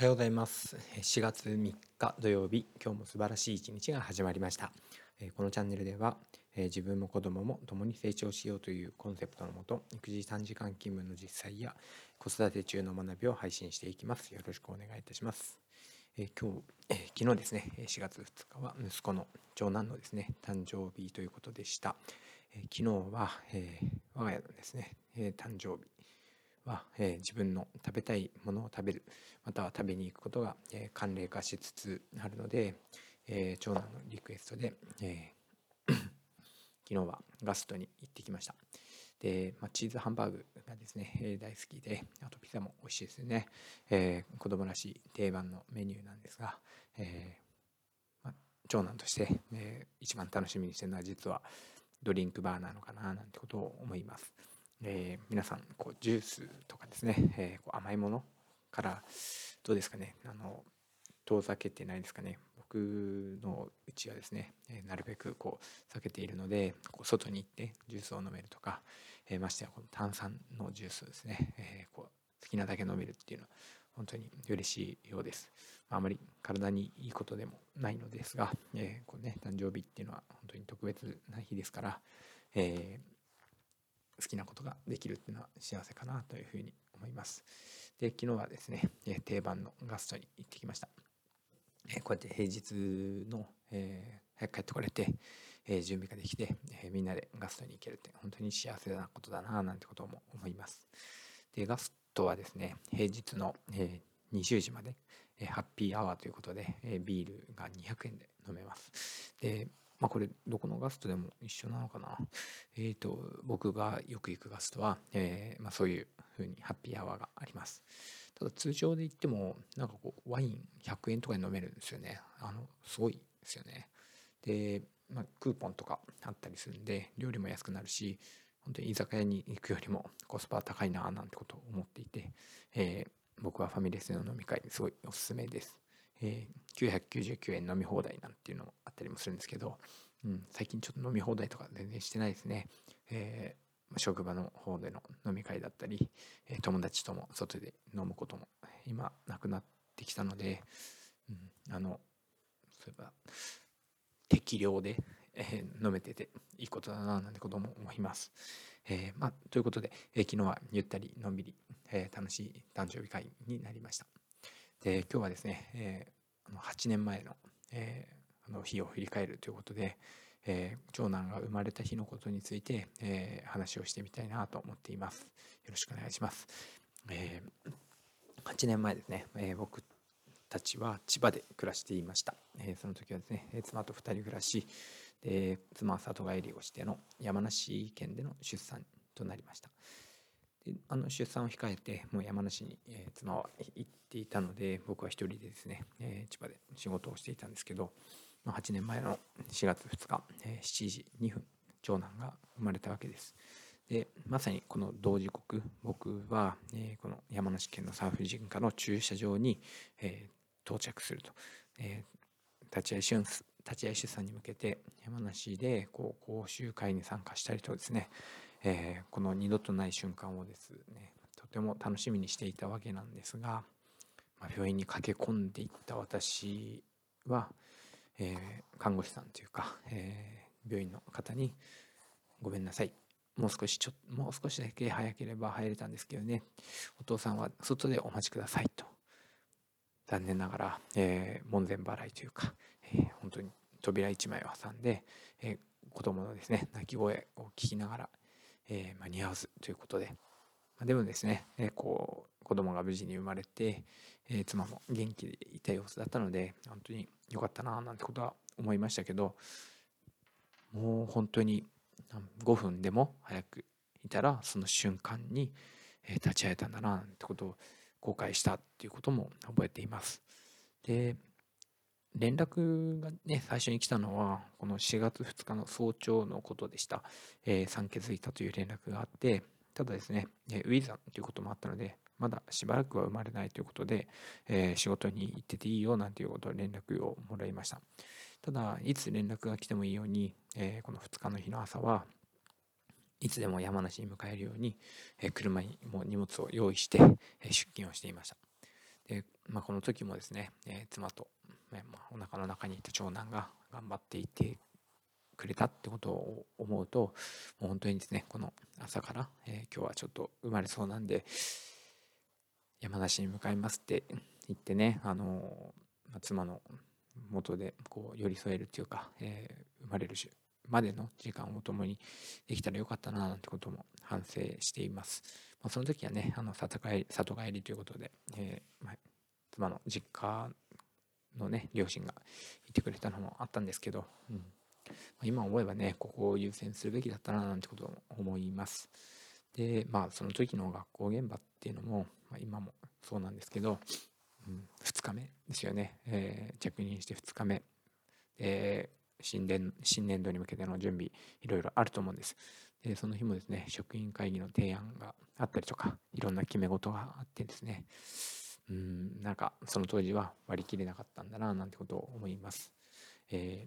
おはようございます。4月3日土曜日今日も素晴らしい一日が始まりました。このチャンネルでは自分も子供も共に成長しようというコンセプトのもと育児3時間勤務の実際や子育て中の学びを配信していきます。よろしくお願いいたします。今日昨日ですね4月2日は息子の長男のですね誕生日ということでした。昨日は我が家のですね誕生日は、えー、自分の食べたいものを食べるまたは食べに行くことが、えー、慣例化しつつあるので、えー、長男のリクエストで、えー、昨日はガストに行ってきましたで、まあ、チーズハンバーグがですね、え、大好きであとピザも美味しいですよね、えー、子供らしい定番のメニューなんですが、えまあ、長男として、え、一番楽しみにしてるのは実はドリンクバーなのかななんてことを思います。えー、皆さんこうジュースとかですね、えー、こう甘いものからどうですかねあの遠ざけてないですかね僕のうちはですね、えー、なるべくこう避けているのでこう外に行ってジュースを飲めるとか、えましてやこの炭酸のジュースですね、えこう好きなだけ飲めるっていうのは本当に嬉しいようです。あ、まり体にいいことでもないのですが、えーこうね、誕生日っていうのは本当に特別な日ですから、えー好きなことができるっていうのは幸せかなというふうに思います。で昨日はですね定番のガストに行ってきました。こうやって平日の、えー、早く帰ってこれて、えー、準備ができて、えー、みんなでガストに行けるって本当に幸せなことだななんてことも思います。でガストはですね平日の、えー、20時まで、えー、ハッピーアワーということで、えー、ビールが200円で飲めます。でまあこれどこのガストでも一緒なのかな。えっ、ー、と、僕がよく行くガストは、えー、まあそういう風にハッピーアワーがあります。ただ通常で言っても、なんかこう、ワイン100円とかで飲めるんですよね。あの、すごいですよね。で、まあ、クーポンとかあったりするんで、料理も安くなるし、本当に居酒屋に行くよりもコスパ高いななんてことを思っていて、えー、僕はファミレスの飲み会すごいおすすめです。え、999円飲み放題なんていうのもあったりもするんですけど、うん、最近ちょっと飲み放題とか全然してないですね。えー、職場の方での飲み会だったり、え、友達とも外で飲むことも今なくなってきたので、うん、あのそういえば適量で、えー、飲めてていいことだななんてことも思います。えーまあ、ということで、えー、昨日はゆったりのんびり、え、楽しい誕生日会になりました。で今日はですね、えー、8年前の,、えー、あの日を振り返るということで、えー、長男が生まれた日のことについて、えー、話をしてみたいなと思っています。よろしくお願いします。えー、8年前ですね、えー、僕たちは千葉で暮らしていました。えー、その時はですね、妻と2人暮らし、で妻は里帰りをしての山梨県での出産となりました。であの出産を控えてもう山梨に、えー、妻は行っていたので僕は一人でですね、えー、千葉で仕事をしていたんですけど、まあ、8年前の4月2日、えー、7時2分長男が生まれたわけです。でまさにこの同時刻僕は、えー、この山梨県の産婦人科の駐車場に、えー、到着すると、えー、立ち会い出立ち会い出産に向けて山梨でこう講習会に参加したりとですねえー、この二度とない瞬間をですねとても楽しみにしていたわけなんですが、まあ、病院に駆け込んでいった私は、えー、看護師さんというか、えー、病院の方に「ごめんなさい。もう少しちょもう少しだけ早ければ入れたんですけどね。お父さんは外でお待ちください」と。残念ながら、えー、門前払いというか、えー、本当に扉一枚を挟んで、えー、子供のですね泣き声を聞きながらえー、間に合わずということで、まあ、でもですね、えー、こう子供が無事に生まれて、えー、妻も元気でいた様子だったので本当に良かったななんてことは思いましたけどもう本当に5分でも早くいたらその瞬間に立ち会えたんだななんてことを後悔したっていうことも覚えています。で連絡がね、最初に来たのは、この4月2日の早朝のことでした。えー、産気づいたという連絡があって、ただですね、えウィザンということもあったので、まだしばらくは生まれないということで、えー、仕事に行ってていいよなんていうことを連絡をもらいました。ただ、いつ連絡が来てもいいように、えー、この2日の日の朝は、いつでも山梨に迎えるように、え車にも荷物を用意して、え出勤をしていました。で、まあ、この時もですね、え、妻と、えまあ、お腹の中にいた長男が頑張っていてくれたってことを思うともう本当にですねこの朝から、えー、今日はちょっと生まれそうなんで山梨に向かいますって言ってね、あのまあ、妻の元でこう寄り添えるというか、えー、生まれるまでの時間を共にできたらよかったななんてことも反省しています。まあ、その時はねあの里帰り里帰りということで、えーまあ、妻の実家のね両親がいてくれたのもあったんですけど、うん、今思えばねここを優先するべきだったななんてことを思います。でまあその時の学校現場っていうのも、まあ、今もそうなんですけど、うん、2日目ですよね、えー、着任して2日目で新年新年度に向けての準備いろいろあると思うんです。でその日もですね職員会議の提案があったりとかいろんな決め事があってですねうんなんかその当時は割り切れなかったんだななんてことを思います。え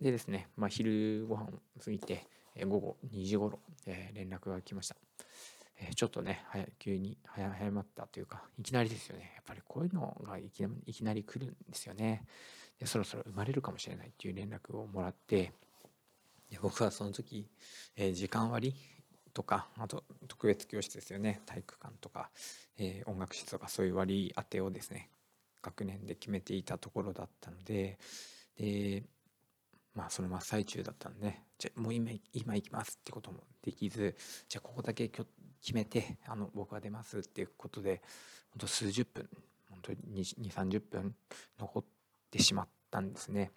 ー、でですね、まあ、昼ご飯を過ぎて、えー、午後2時頃、えー、連絡が来ました。えちょっとね早急に早まったというかいきなりですよねやっぱりこういうのがいきいきなり来るんですよねでそろそろ生まれるかもしれないっていう連絡をもらってで僕はその時、え時間割とかあと特別教室ですよね体育館とか、えー、音楽室とかそういう割り当てをですね学年で決めていたところだったのででまあその真っ最中だったんでじゃもう今今行きますってこともできずじゃあここだけ決めてあの僕は出ますっていうことで本当数十分本当に2 3 0分残ってしまったんですね。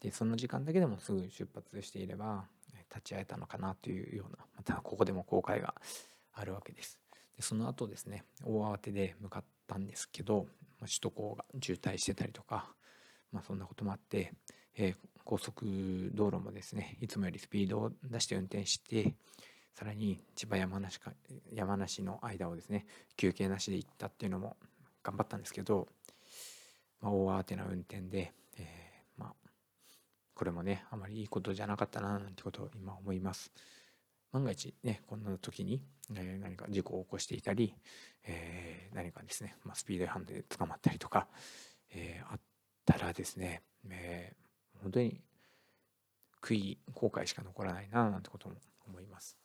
でその時間だけでもすぐ出発していれば立ち会えたのかなというようなまたここでも後悔があるわけです。でその後ですね大慌てで向かったんですけど、首都高が渋滞してたりとか、まあ、そんなこともあって、えー、高速道路もですねいつもよりスピードを出して運転してさらに千葉山梨か山梨の間をですね休憩なしで行ったっていうのも頑張ったんですけど、まあ、大慌てな運転でこれもねあまりいいことじゃなかったななんてことを今思います。万が一ねこんな時に、え、何か事故を起こしていたり、え、何かですね、ま、スピード違反で捕まったりとか、え、あったらですね、えー、本当に悔い後悔しか残らないななんてことも思います。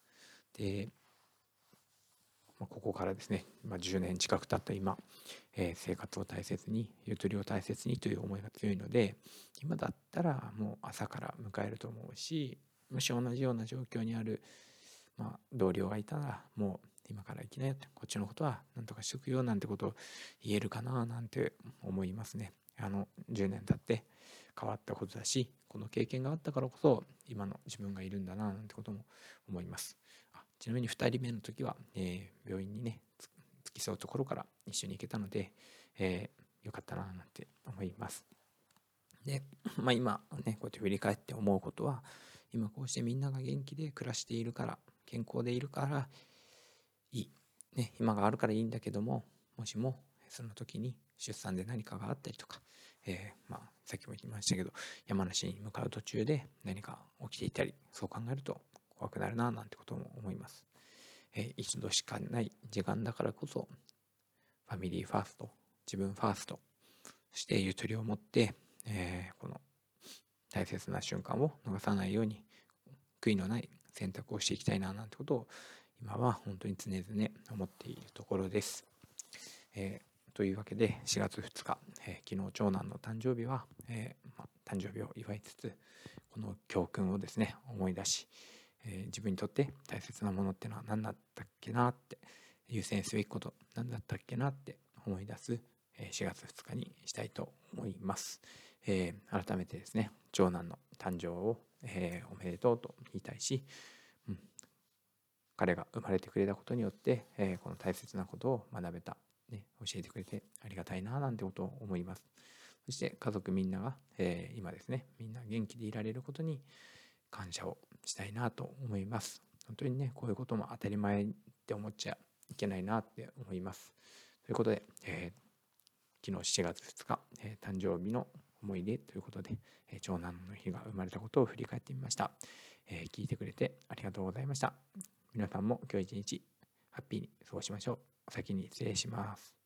でま、ここからですね、まあ、10年近く経った今、えー、生活を大切にゆとりを大切にという思いが強いので今だったらもう朝から迎えると思うしもし同じような状況にある、まあ、同僚がいたらもう今から行きなよってこっちのことは何とかしておくよなんてことを言えるかななんて思いますね。あの10年経って変わったことだしこの経験があったからこそ今の自分がいるんだななんてことも思います。ちなみに2人目の時は、えー、病院にね付き添うところから一緒に行けたので、えー、よかったななんて思います。で、まあ、今ねこうやって振り返って思うことは今こうしてみんなが元気で暮らしているから健康でいるからいい、ね、今があるからいいんだけどももしもその時に出産で何かがあったりとか、えー、まあ、さっきも言いましたけど山梨に向かう途中で何か起きていたりそう考えると怖くなるななんてことも思います。え、一度しかない時間だからこそファミリーファースト自分ファーストそしてゆとりを持って、えー、この大切な瞬間を逃さないように悔いのない選択をしていきたいななんてことを今は本当に常々思っているところです。えー、というわけで4月2日、えー、昨日長男の誕生日は、えーま、誕生日を祝いつつこの教訓をですね思い出し、えー、自分にとって大切なものっていうのは何だったっけなって優先すべきこと何だったっけなって思い出す4月2日にしたいと思います、えー、改めてですね長男の誕生を、えー、おめでとうと言いたいし、うん、彼が生まれてくれたことによって、えー、この大切なことを学べた、ね、教えてくれてありがたいななんてことを思います。そして家族みんなが、え今ですねみんな元気でいられることに感謝をしたいなと思います。本当にね、こういうことも当たり前って思っちゃいけないなって思います。ということで、えー、昨日7月2日、えー、誕生日の思い出ということで、えー、長男の日が生まれたことを振り返ってみました、え聞いてくれてありがとうございました。皆さんも今日一日ハッピーに過ごしましょう。お先に失礼します。